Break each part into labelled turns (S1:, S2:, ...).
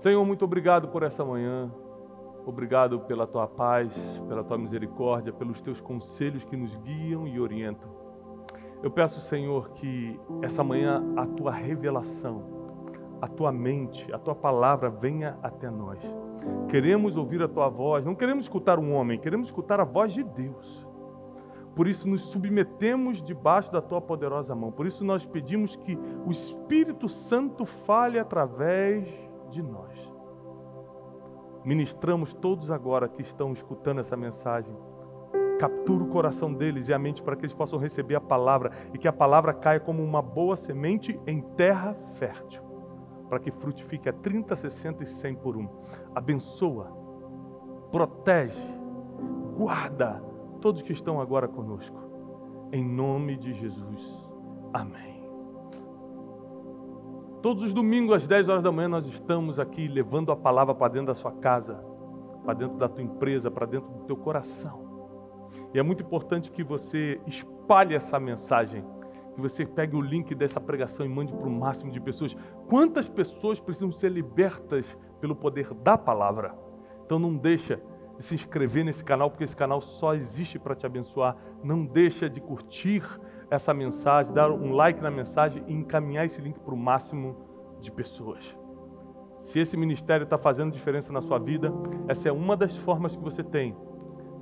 S1: Senhor, muito obrigado por essa manhã. Obrigado pela tua paz, pela tua misericórdia, pelos teus conselhos que nos guiam e orientam. Eu peço, Senhor, que essa manhã a tua revelação, a tua mente, a tua palavra venha até nós. Queremos ouvir a tua voz, não queremos escutar um homem, queremos escutar a voz de Deus. Por isso nos submetemos debaixo da tua poderosa mão. Por isso nós pedimos que o Espírito Santo fale através de nós. Ministramos todos agora que estão escutando essa mensagem. Captura o coração deles e a mente para que eles possam receber a palavra e que a palavra caia como uma boa semente em terra fértil, para que frutifique a 30, 60 e 100 por um. Abençoa, protege, guarda todos que estão agora conosco. Em nome de Jesus. Amém. Todos os domingos às 10 horas da manhã nós estamos aqui levando a palavra para dentro da sua casa, para dentro da tua empresa, para dentro do teu coração. E é muito importante que você espalhe essa mensagem, que você pegue o link dessa pregação e mande para o máximo de pessoas. Quantas pessoas precisam ser libertas pelo poder da palavra? Então não deixa de se inscrever nesse canal, porque esse canal só existe para te abençoar. Não deixa de curtir essa mensagem, dar um like na mensagem e encaminhar esse link para o máximo de pessoas. Se esse ministério está fazendo diferença na sua vida, essa é uma das formas que você tem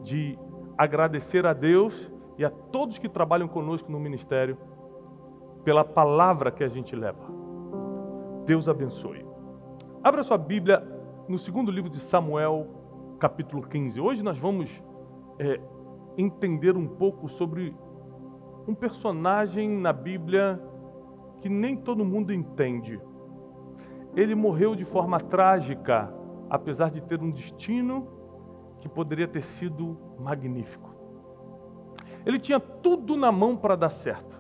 S1: de agradecer a Deus e a todos que trabalham conosco no ministério pela palavra que a gente leva. Deus abençoe. Abra sua Bíblia no segundo livro de Samuel, capítulo 15. Hoje nós vamos é, entender um pouco sobre um personagem na Bíblia que nem todo mundo entende. Ele morreu de forma trágica, apesar de ter um destino que poderia ter sido magnífico. Ele tinha tudo na mão para dar certo.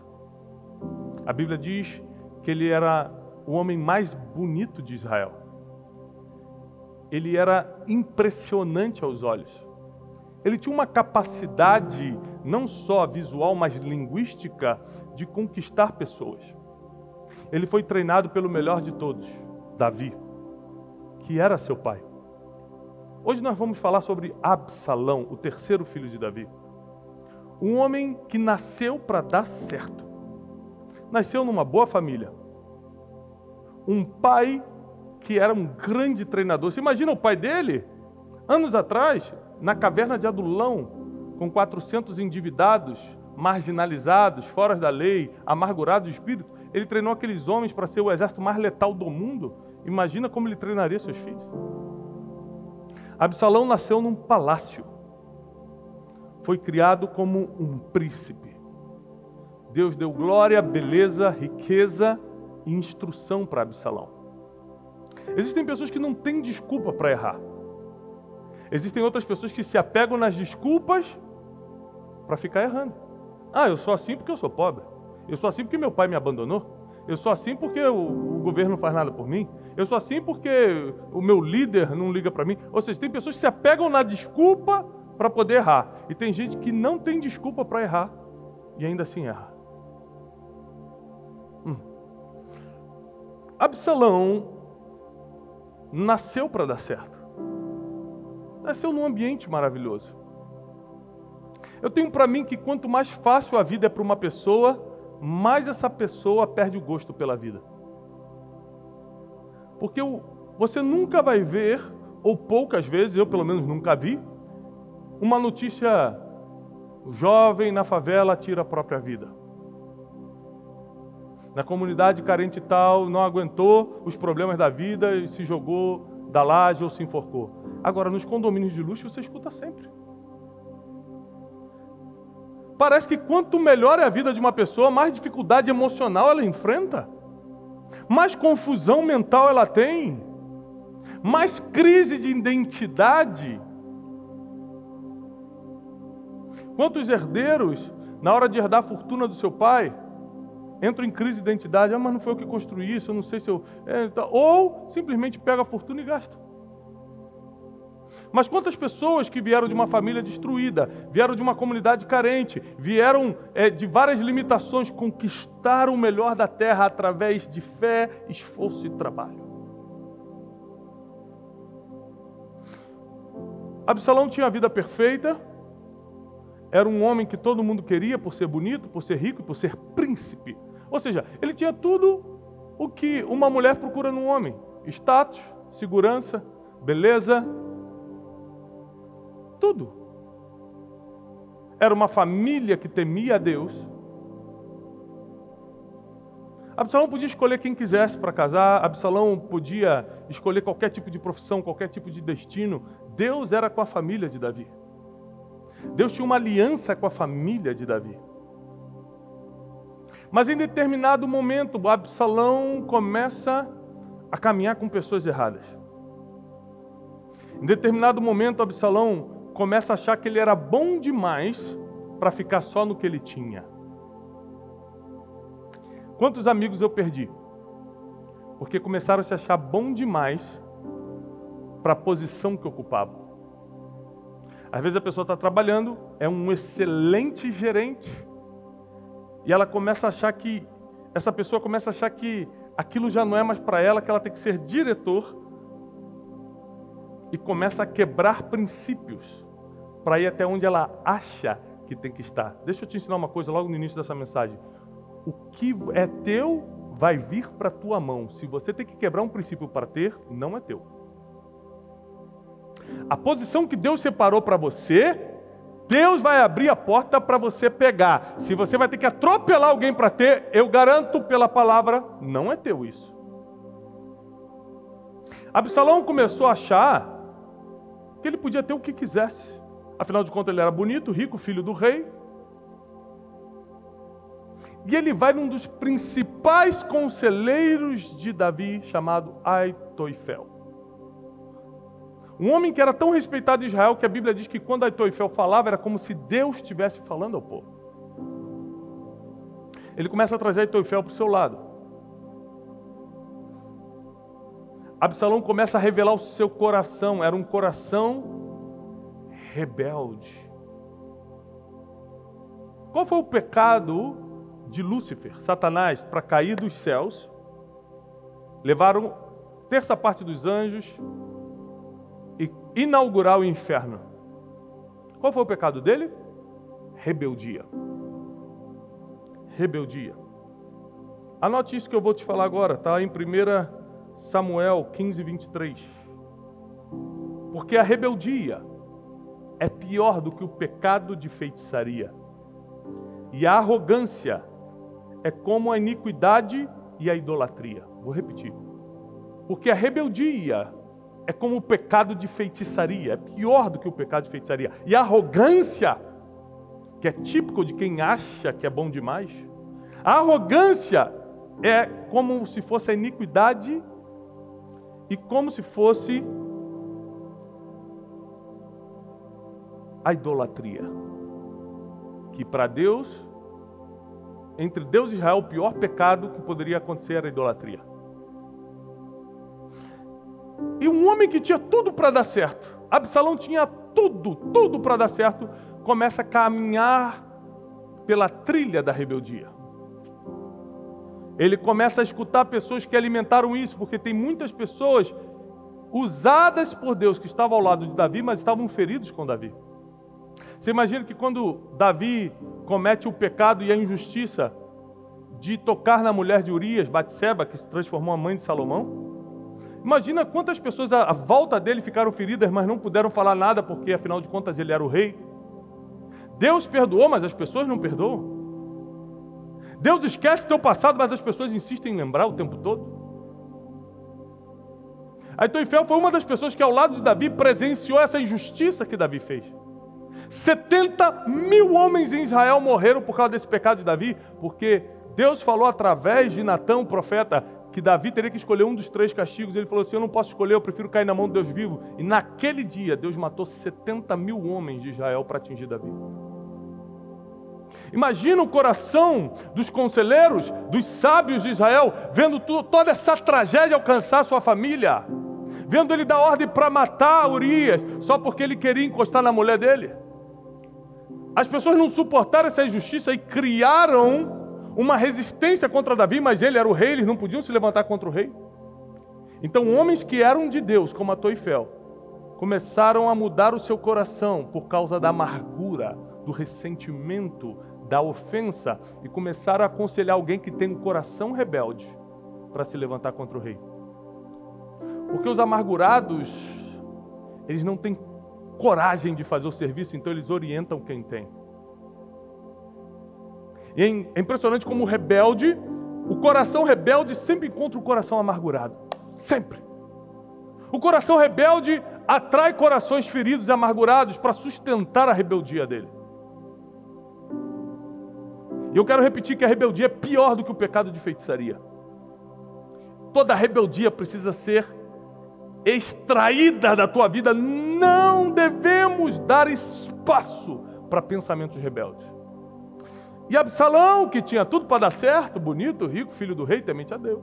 S1: A Bíblia diz que ele era o homem mais bonito de Israel. Ele era impressionante aos olhos. Ele tinha uma capacidade, não só visual, mas linguística, de conquistar pessoas. Ele foi treinado pelo melhor de todos, Davi, que era seu pai. Hoje nós vamos falar sobre Absalão, o terceiro filho de Davi. Um homem que nasceu para dar certo. Nasceu numa boa família. Um pai que era um grande treinador. Você imagina o pai dele? Anos atrás, na caverna de Adulão, com 400 endividados, marginalizados, fora da lei, amargurados de espírito, ele treinou aqueles homens para ser o exército mais letal do mundo. Imagina como ele treinaria seus filhos. Absalão nasceu num palácio. Foi criado como um príncipe. Deus deu glória, beleza, riqueza e instrução para Absalão. Existem pessoas que não têm desculpa para errar. Existem outras pessoas que se apegam nas desculpas para ficar errando. Ah, eu sou assim porque eu sou pobre. Eu sou assim porque meu pai me abandonou. Eu sou assim porque o, o governo não faz nada por mim. Eu sou assim porque o meu líder não liga para mim. Ou seja, tem pessoas que se apegam na desculpa para poder errar. E tem gente que não tem desculpa para errar e ainda assim erra. Hum. Absalão nasceu para dar certo nasceu num ambiente maravilhoso. Eu tenho para mim que quanto mais fácil a vida é para uma pessoa, mais essa pessoa perde o gosto pela vida. Porque você nunca vai ver, ou poucas vezes, eu pelo menos nunca vi, uma notícia: jovem na favela tira a própria vida. Na comunidade carente tal, não aguentou os problemas da vida e se jogou da laje ou se enforcou. Agora, nos condomínios de luxo, você escuta sempre. Parece que quanto melhor é a vida de uma pessoa, mais dificuldade emocional ela enfrenta, mais confusão mental ela tem, mais crise de identidade. Quantos herdeiros, na hora de herdar a fortuna do seu pai, entram em crise de identidade? Ah, mas não foi eu que construí isso, eu não sei se eu. É, tá. Ou simplesmente pega a fortuna e gasta. Mas quantas pessoas que vieram de uma família destruída, vieram de uma comunidade carente, vieram é, de várias limitações, conquistaram o melhor da terra através de fé, esforço e trabalho. Absalão tinha a vida perfeita, era um homem que todo mundo queria por ser bonito, por ser rico e por ser príncipe. Ou seja, ele tinha tudo o que uma mulher procura num homem: status, segurança, beleza, tudo. Era uma família que temia a Deus. Absalão podia escolher quem quisesse para casar, Absalão podia escolher qualquer tipo de profissão, qualquer tipo de destino. Deus era com a família de Davi. Deus tinha uma aliança com a família de Davi. Mas em determinado momento, Absalão começa a caminhar com pessoas erradas. Em determinado momento, Absalão começa a achar que ele era bom demais para ficar só no que ele tinha. Quantos amigos eu perdi? Porque começaram a se achar bom demais para a posição que ocupavam. Às vezes a pessoa está trabalhando, é um excelente gerente, e ela começa a achar que, essa pessoa começa a achar que aquilo já não é mais para ela, que ela tem que ser diretor, e começa a quebrar princípios para ir até onde ela acha que tem que estar. Deixa eu te ensinar uma coisa logo no início dessa mensagem. O que é teu vai vir para tua mão. Se você tem que quebrar um princípio para ter, não é teu. A posição que Deus separou para você, Deus vai abrir a porta para você pegar. Se você vai ter que atropelar alguém para ter, eu garanto pela palavra, não é teu isso. Absalão começou a achar que ele podia ter o que quisesse. Afinal de contas, ele era bonito, rico, filho do rei. E ele vai num dos principais conselheiros de Davi, chamado Aitoifel. Um homem que era tão respeitado em Israel que a Bíblia diz que quando Aitoifel falava era como se Deus estivesse falando ao povo. Ele começa a trazer Aitoifel para o seu lado. Absalão começa a revelar o seu coração, era um coração rebelde. Qual foi o pecado de Lúcifer, Satanás, para cair dos céus? Levaram terça parte dos anjos, e inaugurar o inferno. Qual foi o pecado dele? Rebeldia. Rebeldia. Anote isso que eu vou te falar agora, está em 1 Samuel 15, 23. Porque a rebeldia é pior do que o pecado de feitiçaria. E a arrogância é como a iniquidade e a idolatria. Vou repetir. Porque a rebeldia é como o pecado de feitiçaria, é pior do que o pecado de feitiçaria. E a arrogância, que é típico de quem acha que é bom demais, a arrogância é como se fosse a iniquidade e como se fosse a idolatria. Que para Deus, entre Deus e Israel, o pior pecado que poderia acontecer era a idolatria. E um homem que tinha tudo para dar certo, Absalão tinha tudo, tudo para dar certo, começa a caminhar pela trilha da rebeldia. Ele começa a escutar pessoas que alimentaram isso, porque tem muitas pessoas usadas por Deus que estavam ao lado de Davi, mas estavam feridos com Davi. Você imagina que quando Davi comete o pecado e a injustiça de tocar na mulher de Urias, Batseba, que se transformou a mãe de Salomão? Imagina quantas pessoas à volta dele ficaram feridas, mas não puderam falar nada, porque afinal de contas ele era o rei. Deus perdoou, mas as pessoas não perdoam. Deus esquece teu passado, mas as pessoas insistem em lembrar o tempo todo. Aitoifel foi uma das pessoas que ao lado de Davi presenciou essa injustiça que Davi fez. 70 mil homens em Israel morreram por causa desse pecado de Davi, porque Deus falou através de Natão, profeta, que Davi teria que escolher um dos três castigos. Ele falou assim: Eu não posso escolher, eu prefiro cair na mão de Deus vivo. E naquele dia, Deus matou 70 mil homens de Israel para atingir Davi. Imagina o coração dos conselheiros, dos sábios de Israel, vendo toda essa tragédia alcançar sua família, vendo ele dar ordem para matar Urias, só porque ele queria encostar na mulher dele. As pessoas não suportaram essa injustiça e criaram uma resistência contra Davi, mas ele era o rei, eles não podiam se levantar contra o rei. Então, homens que eram de Deus, como a Toifel, começaram a mudar o seu coração por causa da amargura, do ressentimento, da ofensa e começaram a aconselhar alguém que tem um coração rebelde para se levantar contra o rei. Porque os amargurados, eles não têm coragem de fazer o serviço, então eles orientam quem tem. E é, é impressionante como o rebelde, o coração rebelde sempre encontra o coração amargurado. Sempre. O coração rebelde atrai corações feridos e amargurados para sustentar a rebeldia dele. E eu quero repetir que a rebeldia é pior do que o pecado de feitiçaria. Toda rebeldia precisa ser extraída da tua vida. Não devemos dar espaço para pensamentos rebeldes. E Absalão, que tinha tudo para dar certo, bonito, rico, filho do rei, temente a Deus.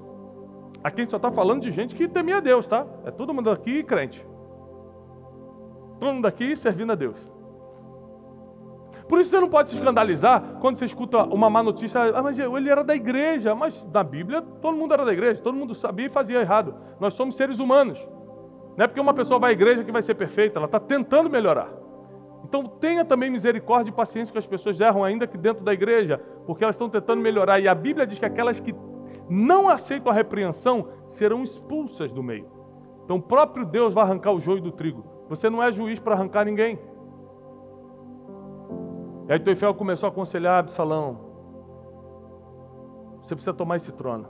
S1: Aqui a gente só está falando de gente que temia a Deus, tá? É todo mundo aqui crente. Todo mundo aqui servindo a Deus. Por isso você não pode se escandalizar quando você escuta uma má notícia. Ah, mas ele era da igreja. Mas na Bíblia todo mundo era da igreja, todo mundo sabia e fazia errado. Nós somos seres humanos. Não é porque uma pessoa vai à igreja que vai ser perfeita, ela está tentando melhorar. Então tenha também misericórdia e paciência com as pessoas erram ainda que dentro da igreja, porque elas estão tentando melhorar. E a Bíblia diz que aquelas que não aceitam a repreensão serão expulsas do meio. Então o próprio Deus vai arrancar o joio do trigo. Você não é juiz para arrancar ninguém. E aí Toifel começou a aconselhar Absalão: Você precisa tomar esse trono.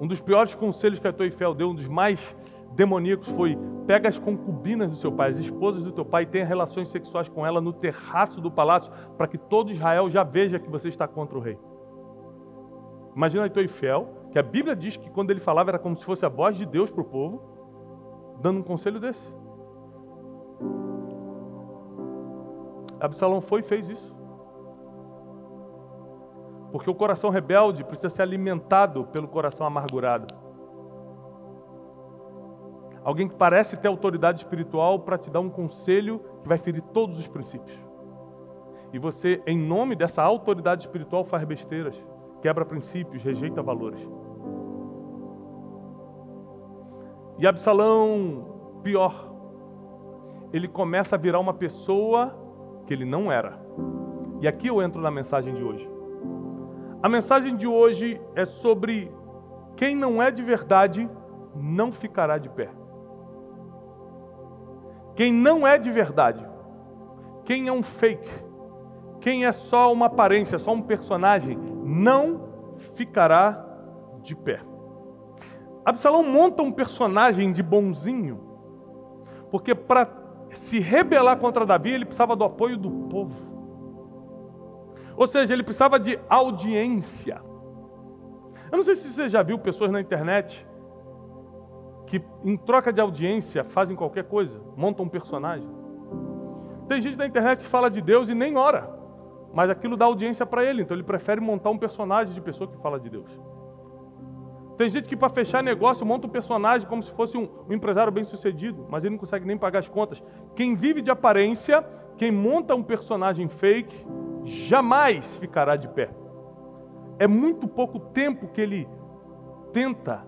S1: Um dos piores conselhos que Toifel deu, um dos mais demoníacos, foi: pega as concubinas do seu pai, as esposas do teu pai, e tenha relações sexuais com ela no terraço do palácio, para que todo Israel já veja que você está contra o rei. Imagina Toifel, que a Bíblia diz que quando ele falava era como se fosse a voz de Deus para o povo, dando um conselho desse. Absalão foi e fez isso. Porque o coração rebelde precisa ser alimentado pelo coração amargurado. Alguém que parece ter autoridade espiritual para te dar um conselho que vai ferir todos os princípios. E você, em nome dessa autoridade espiritual, faz besteiras, quebra princípios, rejeita valores. E Absalão, pior, ele começa a virar uma pessoa que ele não era. E aqui eu entro na mensagem de hoje. A mensagem de hoje é sobre quem não é de verdade não ficará de pé. Quem não é de verdade, quem é um fake, quem é só uma aparência, só um personagem, não ficará de pé. Absalão monta um personagem de bonzinho, porque para se rebelar contra Davi, ele precisava do apoio do povo. Ou seja, ele precisava de audiência. Eu não sei se você já viu pessoas na internet que, em troca de audiência, fazem qualquer coisa, montam um personagem. Tem gente na internet que fala de Deus e nem ora, mas aquilo dá audiência para ele, então ele prefere montar um personagem de pessoa que fala de Deus. Tem gente que para fechar negócio monta um personagem como se fosse um, um, empresário bem sucedido, mas ele não consegue nem pagar as contas. Quem vive de aparência, quem monta um personagem fake, jamais ficará de pé. É muito pouco tempo que ele tenta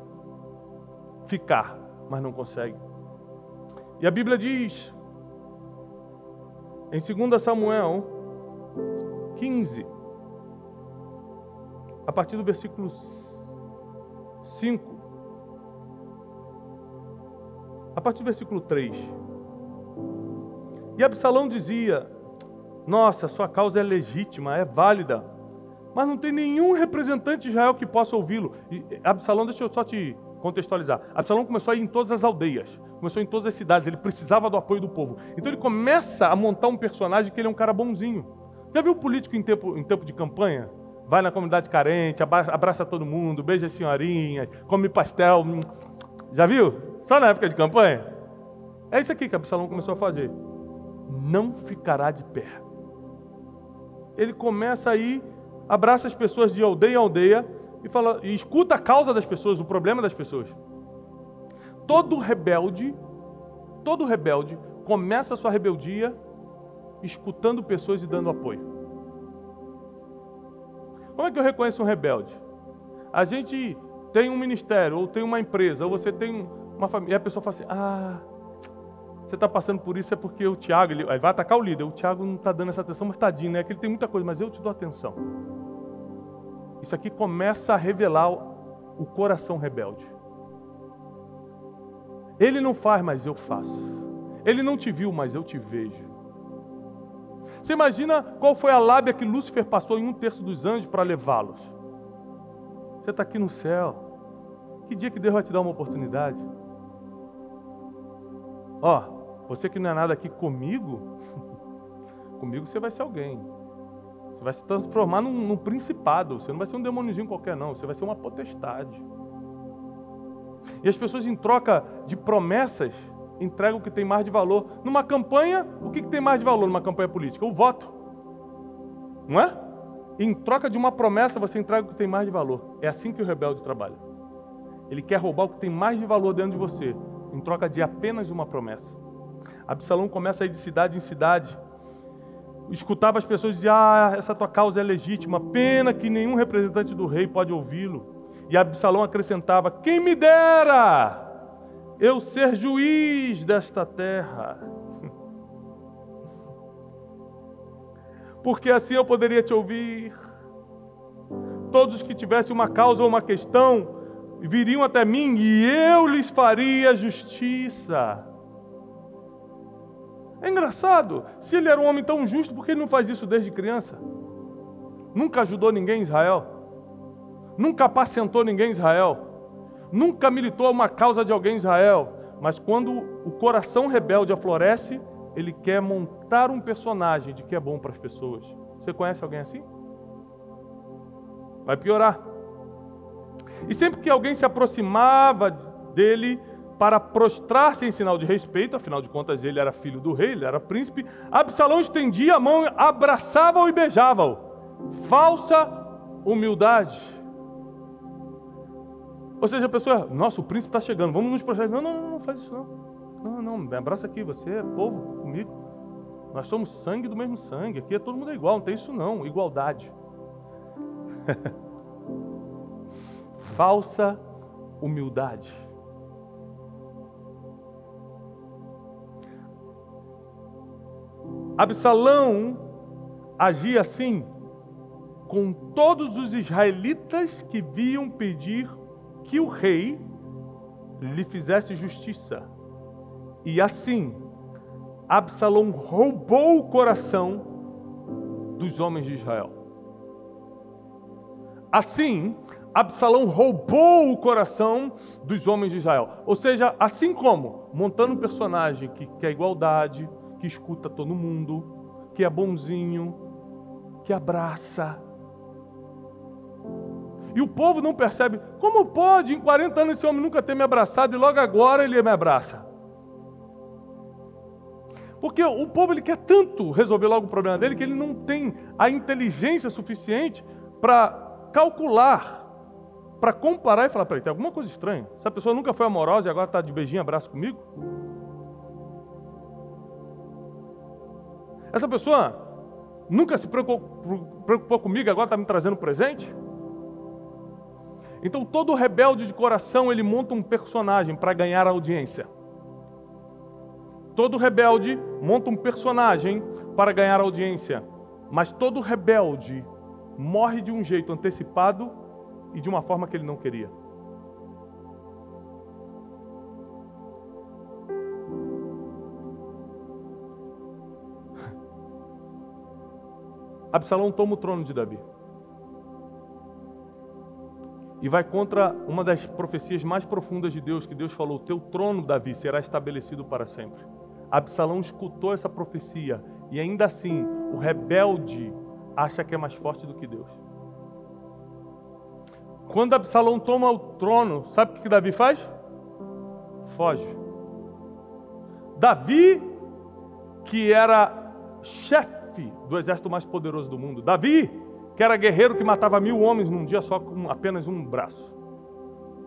S1: ficar, mas não consegue. E a Bíblia diz, em 2 Samuel 15, a partir do versículo 5. A partir do versículo 3. E Absalão dizia: Nossa, sua causa é legítima, é válida, mas não tem nenhum representante de Israel que possa ouvi-lo. E Absalão, deixa eu só te contextualizar. Absalão começou a ir em todas as aldeias, começou em todas as cidades, ele precisava do apoio do povo. Então ele começa a montar um personagem que ele é um cara bonzinho. Já viu político em tempo, em tempo de campanha? vai na comunidade carente, abraça todo mundo, beija as senhorinhas, come pastel. Hum. Já viu? Só na época de campanha? É isso aqui que Absalão começou a fazer. Não ficará de pé. Ele começa aí, abraça as pessoas de aldeia em aldeia e fala, e escuta a causa das pessoas, o problema das pessoas. Todo rebelde, todo rebelde começa a sua rebeldia escutando pessoas e dando apoio. Como é que eu reconheço um rebelde? A gente tem um ministério, ou tem uma empresa, ou você tem uma família, e a pessoa fala assim: ah, você está passando por isso é porque o Tiago, ele vai atacar o líder. O Tiago não está dando essa atenção, mas tadinho, né? Que ele tem muita coisa, mas eu te dou atenção. Isso aqui começa a revelar o coração rebelde. Ele não faz, mas eu faço. Ele não te viu, mas eu te vejo. Você imagina qual foi a lábia que Lúcifer passou em um terço dos anjos para levá-los? Você está aqui no céu. Que dia que Deus vai te dar uma oportunidade? Ó, você que não é nada aqui comigo, comigo você vai ser alguém. Você vai se transformar num, num principado. Você não vai ser um demôniozinho qualquer, não. Você vai ser uma potestade. E as pessoas, em troca de promessas, entregam o que tem mais de valor. Numa campanha, o que, que tem mais de valor numa campanha política? O voto. Não é? Em troca de uma promessa, você entrega o que tem mais de valor. É assim que o rebelde trabalha. Ele quer roubar o que tem mais de valor dentro de você, em troca de apenas uma promessa. Absalão começa a ir de cidade em cidade. Escutava as pessoas dizer: Ah, essa tua causa é legítima, pena que nenhum representante do rei pode ouvi-lo. E Absalão acrescentava: Quem me dera eu ser juiz desta terra. Porque assim eu poderia te ouvir. Todos que tivessem uma causa ou uma questão viriam até mim e eu lhes faria justiça. É engraçado, se ele era um homem tão justo, por que ele não faz isso desde criança? Nunca ajudou ninguém em Israel, nunca apacentou ninguém em Israel, nunca militou uma causa de alguém em Israel, mas quando o coração rebelde aflorece, ele quer montar um personagem de que é bom para as pessoas. Você conhece alguém assim? Vai piorar. E sempre que alguém se aproximava dele para prostrar-se em sinal de respeito, afinal de contas ele era filho do rei, ele era príncipe, Absalão estendia a mão, abraçava-o e beijava-o. Falsa humildade. Ou seja, a pessoa, nossa, o príncipe está chegando, vamos nos proteger. Não, não, não, não faz isso não. Não, não, me abraça aqui, você é povo comigo. Nós somos sangue do mesmo sangue. Aqui é todo mundo igual, não tem isso não. Igualdade. Falsa humildade. Absalão agia assim com todos os israelitas que viam pedir que o rei lhe fizesse justiça. E assim, Absalão roubou o coração dos homens de Israel. Assim, Absalão roubou o coração dos homens de Israel. Ou seja, assim como montando um personagem que quer igualdade, que escuta todo mundo, que é bonzinho, que abraça, e o povo não percebe. Como pode, em 40 anos, esse homem nunca ter me abraçado e logo agora ele me abraça? Porque o povo ele quer tanto resolver logo o problema dele que ele não tem a inteligência suficiente para calcular, para comparar e falar: peraí, tem alguma coisa estranha. Essa pessoa nunca foi amorosa e agora está de beijinho, abraço comigo? Essa pessoa nunca se preocupou, preocupou comigo agora está me trazendo presente? Então todo rebelde de coração ele monta um personagem para ganhar audiência. Todo rebelde monta um personagem para ganhar audiência, mas todo rebelde morre de um jeito antecipado e de uma forma que ele não queria. Absalão toma o trono de Davi e vai contra uma das profecias mais profundas de Deus, que Deus falou: Teu trono, Davi, será estabelecido para sempre. Absalão escutou essa profecia e ainda assim o rebelde acha que é mais forte do que Deus. Quando Absalão toma o trono, sabe o que Davi faz? Foge. Davi, que era chefe do exército mais poderoso do mundo, Davi, que era guerreiro que matava mil homens num dia só com apenas um braço.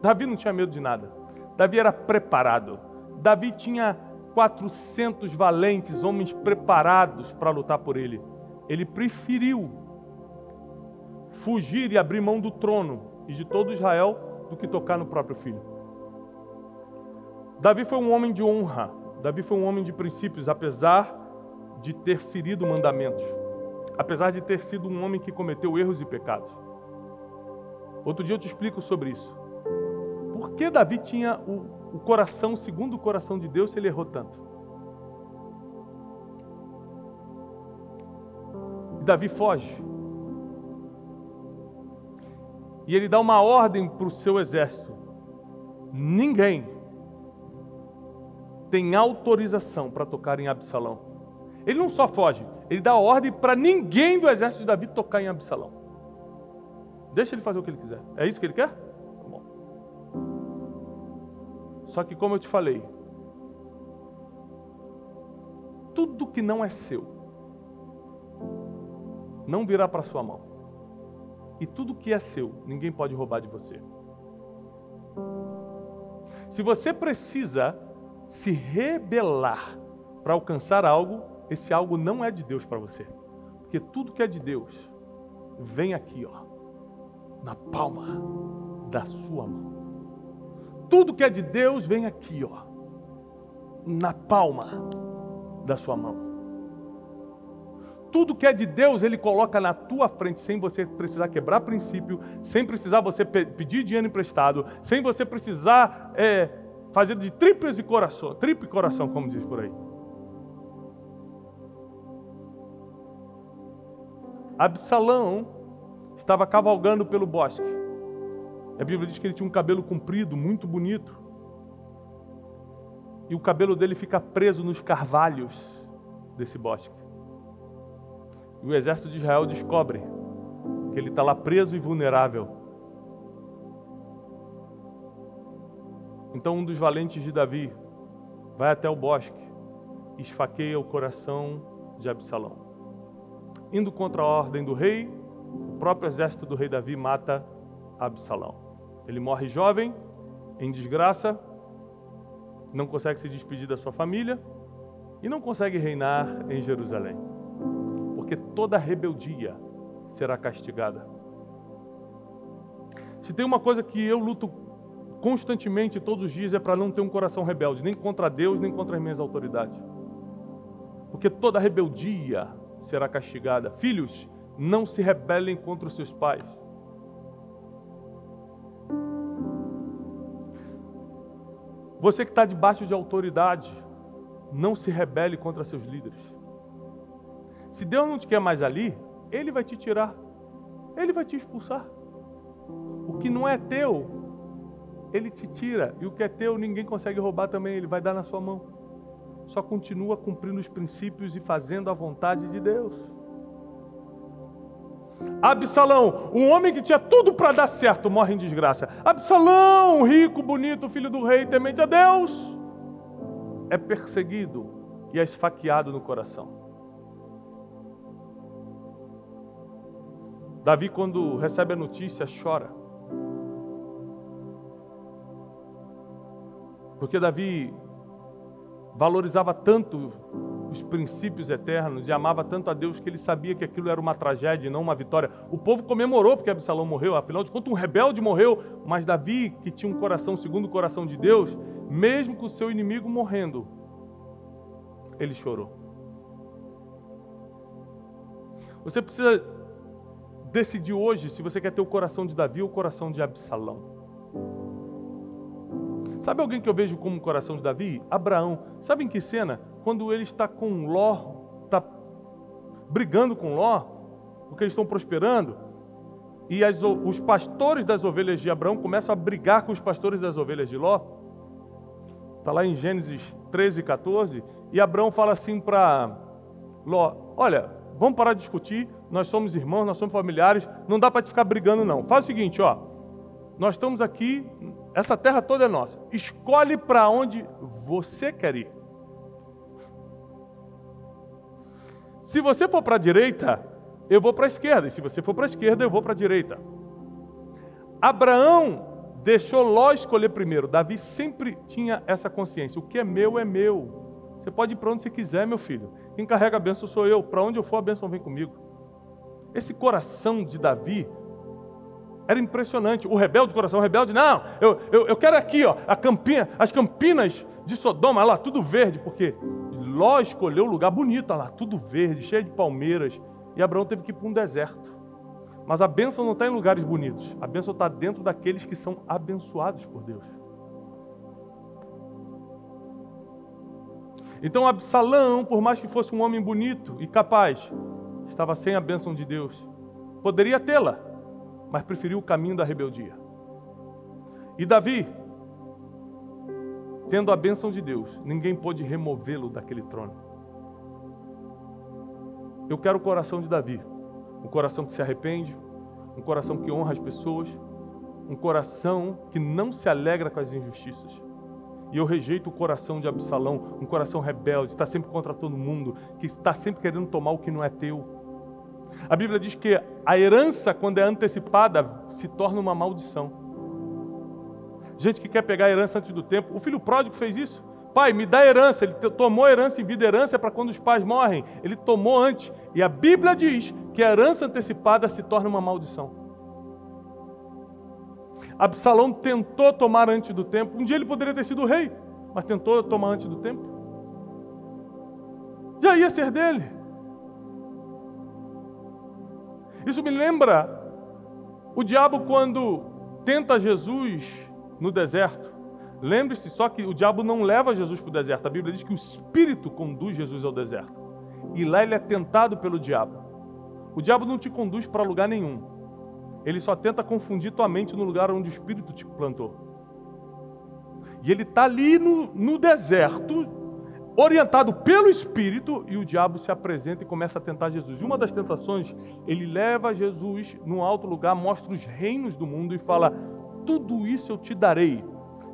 S1: Davi não tinha medo de nada. Davi era preparado. Davi tinha 400 valentes, homens preparados para lutar por ele. Ele preferiu fugir e abrir mão do trono e de todo Israel do que tocar no próprio filho. Davi foi um homem de honra. Davi foi um homem de princípios, apesar de ter ferido mandamentos, apesar de ter sido um homem que cometeu erros e pecados. Outro dia eu te explico sobre isso. Por que Davi tinha o, o coração segundo o coração de Deus se ele errou tanto? E Davi foge. E ele dá uma ordem para o seu exército: ninguém tem autorização para tocar em Absalão. Ele não só foge, ele dá ordem para ninguém do exército de Davi tocar em Absalão. Deixa ele fazer o que ele quiser. É isso que ele quer? Bom. Só que, como eu te falei, tudo que não é seu não virá para sua mão. E tudo que é seu, ninguém pode roubar de você. Se você precisa se rebelar para alcançar algo, esse algo não é de Deus para você. Porque tudo que é de Deus vem aqui, ó, na palma da sua mão. Tudo que é de Deus vem aqui, ó, na palma da sua mão tudo que é de Deus, Ele coloca na tua frente, sem você precisar quebrar princípio, sem precisar você pedir dinheiro emprestado, sem você precisar é, fazer de triples e coração, triple coração, como diz por aí. Absalão estava cavalgando pelo bosque. A Bíblia diz que ele tinha um cabelo comprido, muito bonito. E o cabelo dele fica preso nos carvalhos desse bosque. E o exército de Israel descobre que ele está lá preso e vulnerável. Então um dos valentes de Davi vai até o bosque e esfaqueia o coração de Absalão. Indo contra a ordem do rei, o próprio exército do rei Davi mata Absalão. Ele morre jovem, em desgraça, não consegue se despedir da sua família e não consegue reinar em Jerusalém porque toda rebeldia será castigada. Se tem uma coisa que eu luto constantemente, todos os dias, é para não ter um coração rebelde, nem contra Deus, nem contra as minhas autoridades. Porque toda rebeldia será castigada. Filhos, não se rebelem contra os seus pais. Você que está debaixo de autoridade, não se rebele contra seus líderes. Se Deus não te quer mais ali, Ele vai te tirar, Ele vai te expulsar. O que não é teu, Ele te tira, e o que é teu, ninguém consegue roubar também, Ele vai dar na sua mão. Só continua cumprindo os princípios e fazendo a vontade de Deus. Absalão, um homem que tinha tudo para dar certo, morre em desgraça. Absalão, rico, bonito, filho do rei, temente a Deus, é perseguido e é esfaqueado no coração. Davi, quando recebe a notícia, chora. Porque Davi valorizava tanto os princípios eternos e amava tanto a Deus que ele sabia que aquilo era uma tragédia e não uma vitória. O povo comemorou porque Absalão morreu, afinal de contas, um rebelde morreu, mas Davi, que tinha um coração segundo o coração de Deus, mesmo com o seu inimigo morrendo, ele chorou. Você precisa decidir hoje se você quer ter o coração de Davi ou o coração de Absalão. Sabe alguém que eu vejo como o coração de Davi? Abraão. Sabe em que cena? Quando ele está com Ló, está brigando com Ló, porque eles estão prosperando, e as, os pastores das ovelhas de Abraão começam a brigar com os pastores das ovelhas de Ló. Está lá em Gênesis 13, 14, e Abraão fala assim para Ló: Olha, vamos parar de discutir, nós somos irmãos, nós somos familiares, não dá para te ficar brigando não. Faz o seguinte, ó, nós estamos aqui, essa terra toda é nossa. Escolhe para onde você quer ir. Se você for para a direita, eu vou para a esquerda. E se você for para a esquerda, eu vou para a direita. Abraão deixou Ló escolher primeiro. Davi sempre tinha essa consciência. O que é meu é meu. Você pode ir para onde você quiser, meu filho. Quem carrega a bênção sou eu. Para onde eu for, a bênção vem comigo. Esse coração de Davi era impressionante. O rebelde, o coração rebelde, não, eu, eu, eu quero aqui, ó, a campina, as campinas de Sodoma, lá tudo verde, porque Ló escolheu um lugar bonito, lá tudo verde, cheio de palmeiras, e Abraão teve que ir para um deserto. Mas a bênção não está em lugares bonitos, a bênção está dentro daqueles que são abençoados por Deus. Então Absalão, por mais que fosse um homem bonito e capaz, estava sem a bênção de Deus. Poderia tê-la, mas preferiu o caminho da rebeldia. E Davi, tendo a bênção de Deus, ninguém pôde removê-lo daquele trono. Eu quero o coração de Davi, um coração que se arrepende, um coração que honra as pessoas, um coração que não se alegra com as injustiças. E eu rejeito o coração de Absalão, um coração rebelde, está sempre contra todo mundo, que está sempre querendo tomar o que não é teu. A Bíblia diz que a herança, quando é antecipada, se torna uma maldição. Gente que quer pegar a herança antes do tempo. O filho pródigo fez isso. Pai, me dá herança. Ele tomou herança em vida. Herança é para quando os pais morrem. Ele tomou antes. E a Bíblia diz que a herança antecipada se torna uma maldição. Absalão tentou tomar antes do tempo. Um dia ele poderia ter sido rei, mas tentou tomar antes do tempo. Já ia ser dele. Isso me lembra o diabo quando tenta Jesus no deserto. Lembre-se só que o diabo não leva Jesus para o deserto. A Bíblia diz que o Espírito conduz Jesus ao deserto. E lá ele é tentado pelo diabo. O diabo não te conduz para lugar nenhum. Ele só tenta confundir tua mente no lugar onde o Espírito te plantou. E ele está ali no, no deserto, orientado pelo Espírito, e o diabo se apresenta e começa a tentar Jesus. E uma das tentações, ele leva Jesus num alto lugar, mostra os reinos do mundo e fala: Tudo isso eu te darei,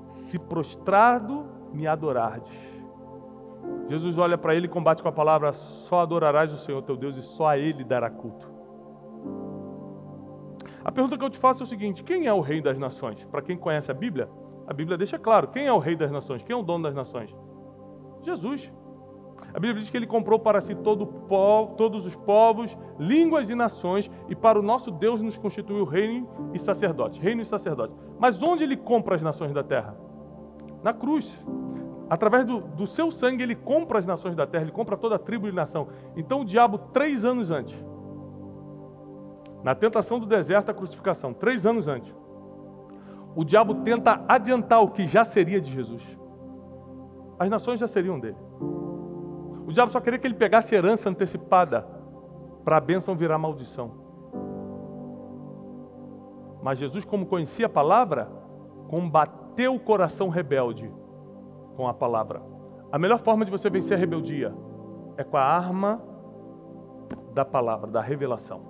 S1: se prostrado me adorardes. Jesus olha para ele e combate com a palavra: Só adorarás o Senhor teu Deus e só a Ele dará culto. A pergunta que eu te faço é o seguinte: quem é o rei das nações? Para quem conhece a Bíblia, a Bíblia deixa claro: quem é o rei das nações? Quem é o dono das nações? Jesus. A Bíblia diz que ele comprou para si todo povo, todos os povos, línguas e nações, e para o nosso Deus nos constituiu reino e sacerdote. Reino e sacerdote. Mas onde ele compra as nações da terra? Na cruz. Através do, do seu sangue, ele compra as nações da terra, ele compra toda a tribo e nação. Então o diabo, três anos antes, na tentação do deserto, a crucificação, três anos antes, o diabo tenta adiantar o que já seria de Jesus. As nações já seriam dele. O diabo só queria que ele pegasse herança antecipada para a bênção virar maldição. Mas Jesus, como conhecia a palavra, combateu o coração rebelde com a palavra. A melhor forma de você vencer a rebeldia é com a arma da palavra, da revelação.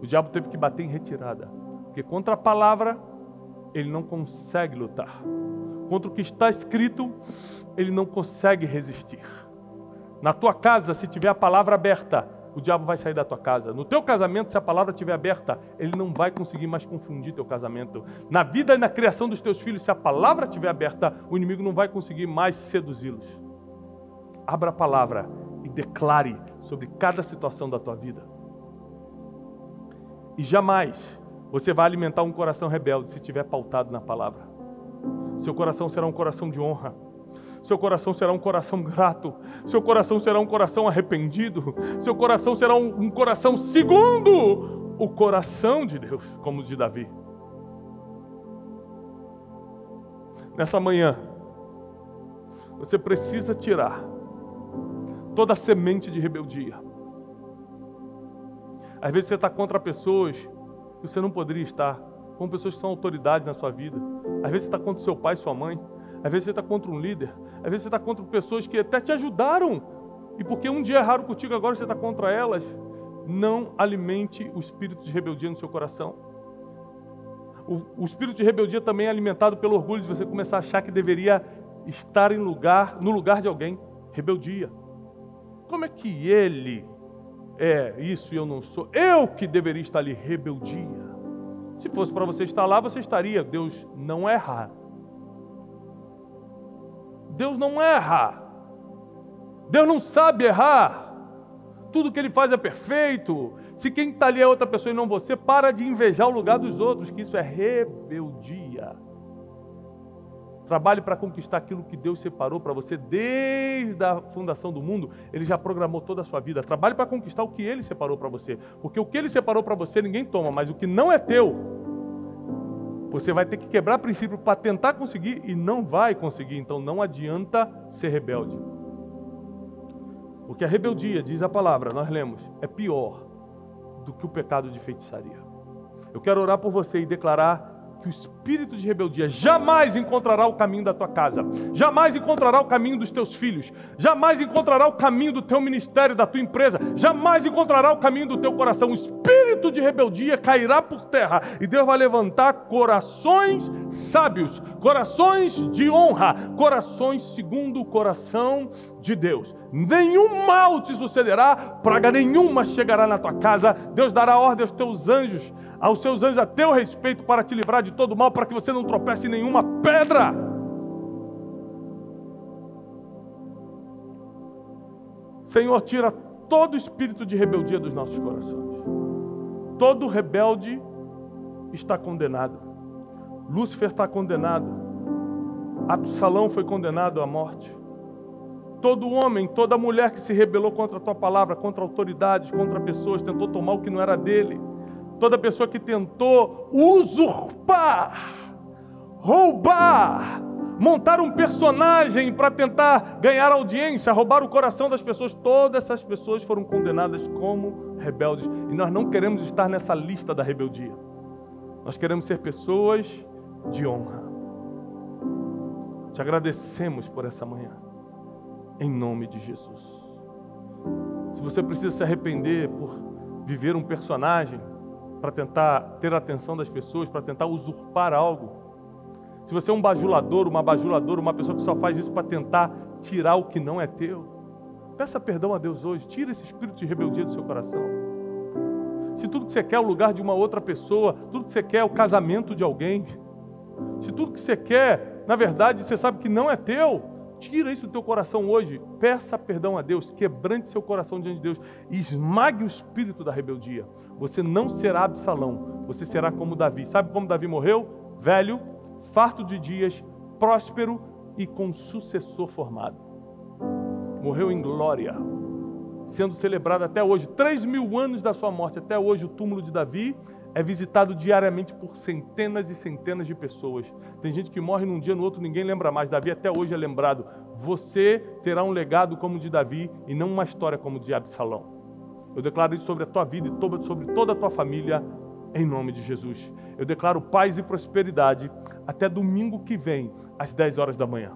S1: O diabo teve que bater em retirada. Porque contra a palavra, ele não consegue lutar. Contra o que está escrito, ele não consegue resistir. Na tua casa, se tiver a palavra aberta, o diabo vai sair da tua casa. No teu casamento, se a palavra estiver aberta, ele não vai conseguir mais confundir teu casamento. Na vida e na criação dos teus filhos, se a palavra estiver aberta, o inimigo não vai conseguir mais seduzi-los. Abra a palavra e declare sobre cada situação da tua vida. E jamais você vai alimentar um coração rebelde se estiver pautado na palavra. Seu coração será um coração de honra. Seu coração será um coração grato. Seu coração será um coração arrependido. Seu coração será um, um coração segundo o coração de Deus, como o de Davi. Nessa manhã, você precisa tirar toda a semente de rebeldia às vezes você está contra pessoas que você não poderia estar, com pessoas que são autoridade na sua vida. Às vezes você está contra seu pai, sua mãe. Às vezes você está contra um líder. Às vezes você está contra pessoas que até te ajudaram. E porque um dia erraram contigo, agora você está contra elas. Não alimente o espírito de rebeldia no seu coração. O, o, espírito de rebeldia também é alimentado pelo orgulho de você começar a achar que deveria estar em lugar, no lugar de alguém. Rebeldia. Como é que ele é isso e eu não sou. Eu que deveria estar ali, rebeldia. Se fosse para você estar lá, você estaria. Deus não erra. Deus não erra. Deus não sabe errar. Tudo que ele faz é perfeito. Se quem está ali é outra pessoa e não você, para de invejar o lugar dos outros, que isso é rebeldia. Trabalhe para conquistar aquilo que Deus separou para você desde a fundação do mundo. Ele já programou toda a sua vida. Trabalhe para conquistar o que Ele separou para você. Porque o que Ele separou para você ninguém toma, mas o que não é teu, você vai ter que quebrar princípio para tentar conseguir e não vai conseguir. Então não adianta ser rebelde. Porque a rebeldia, diz a palavra, nós lemos, é pior do que o pecado de feitiçaria. Eu quero orar por você e declarar que o espírito de rebeldia jamais encontrará o caminho da tua casa, jamais encontrará o caminho dos teus filhos, jamais encontrará o caminho do teu ministério, da tua empresa, jamais encontrará o caminho do teu coração. O espírito de rebeldia cairá por terra e Deus vai levantar corações sábios, corações de honra, corações segundo o coração de Deus. Nenhum mal te sucederá, praga nenhuma chegará na tua casa. Deus dará ordem aos teus anjos aos seus anjos a teu respeito para te livrar de todo mal, para que você não tropece em nenhuma pedra. Senhor, tira todo espírito de rebeldia dos nossos corações. Todo rebelde está condenado. Lúcifer está condenado. Absalão foi condenado à morte. Todo homem, toda mulher que se rebelou contra a tua palavra, contra autoridades, contra pessoas, tentou tomar o que não era dele toda pessoa que tentou usurpar, roubar, montar um personagem para tentar ganhar audiência, roubar o coração das pessoas, todas essas pessoas foram condenadas como rebeldes. E nós não queremos estar nessa lista da rebeldia. Nós queremos ser pessoas de honra. Te agradecemos por essa manhã, em nome de Jesus. Se você precisa se arrepender por viver um personagem, para tentar ter a atenção das pessoas, para tentar usurpar algo. Se você é um bajulador, uma bajuladora, uma pessoa que só faz isso para tentar tirar o que não é teu, peça perdão a Deus hoje, tira esse espírito de rebeldia do seu coração. Se tudo que você quer é o lugar de uma outra pessoa, tudo que você quer é o casamento de alguém, se tudo que você quer, na verdade, você sabe que não é teu, Tira isso do teu coração hoje. Peça perdão a Deus. Quebrante seu coração diante de Deus. E esmague o espírito da rebeldia. Você não será Absalão. Você será como Davi. Sabe como Davi morreu? Velho, farto de dias, próspero e com sucessor formado. Morreu em glória. Sendo celebrado até hoje. Três mil anos da sua morte. Até hoje, o túmulo de Davi é visitado diariamente por centenas e centenas de pessoas. Tem gente que morre num dia, no outro ninguém lembra mais. Davi até hoje é lembrado. Você terá um legado como o de Davi e não uma história como o de Absalão. Eu declaro isso sobre a tua vida e sobre toda a tua família, em nome de Jesus. Eu declaro paz e prosperidade até domingo que vem, às 10 horas da manhã.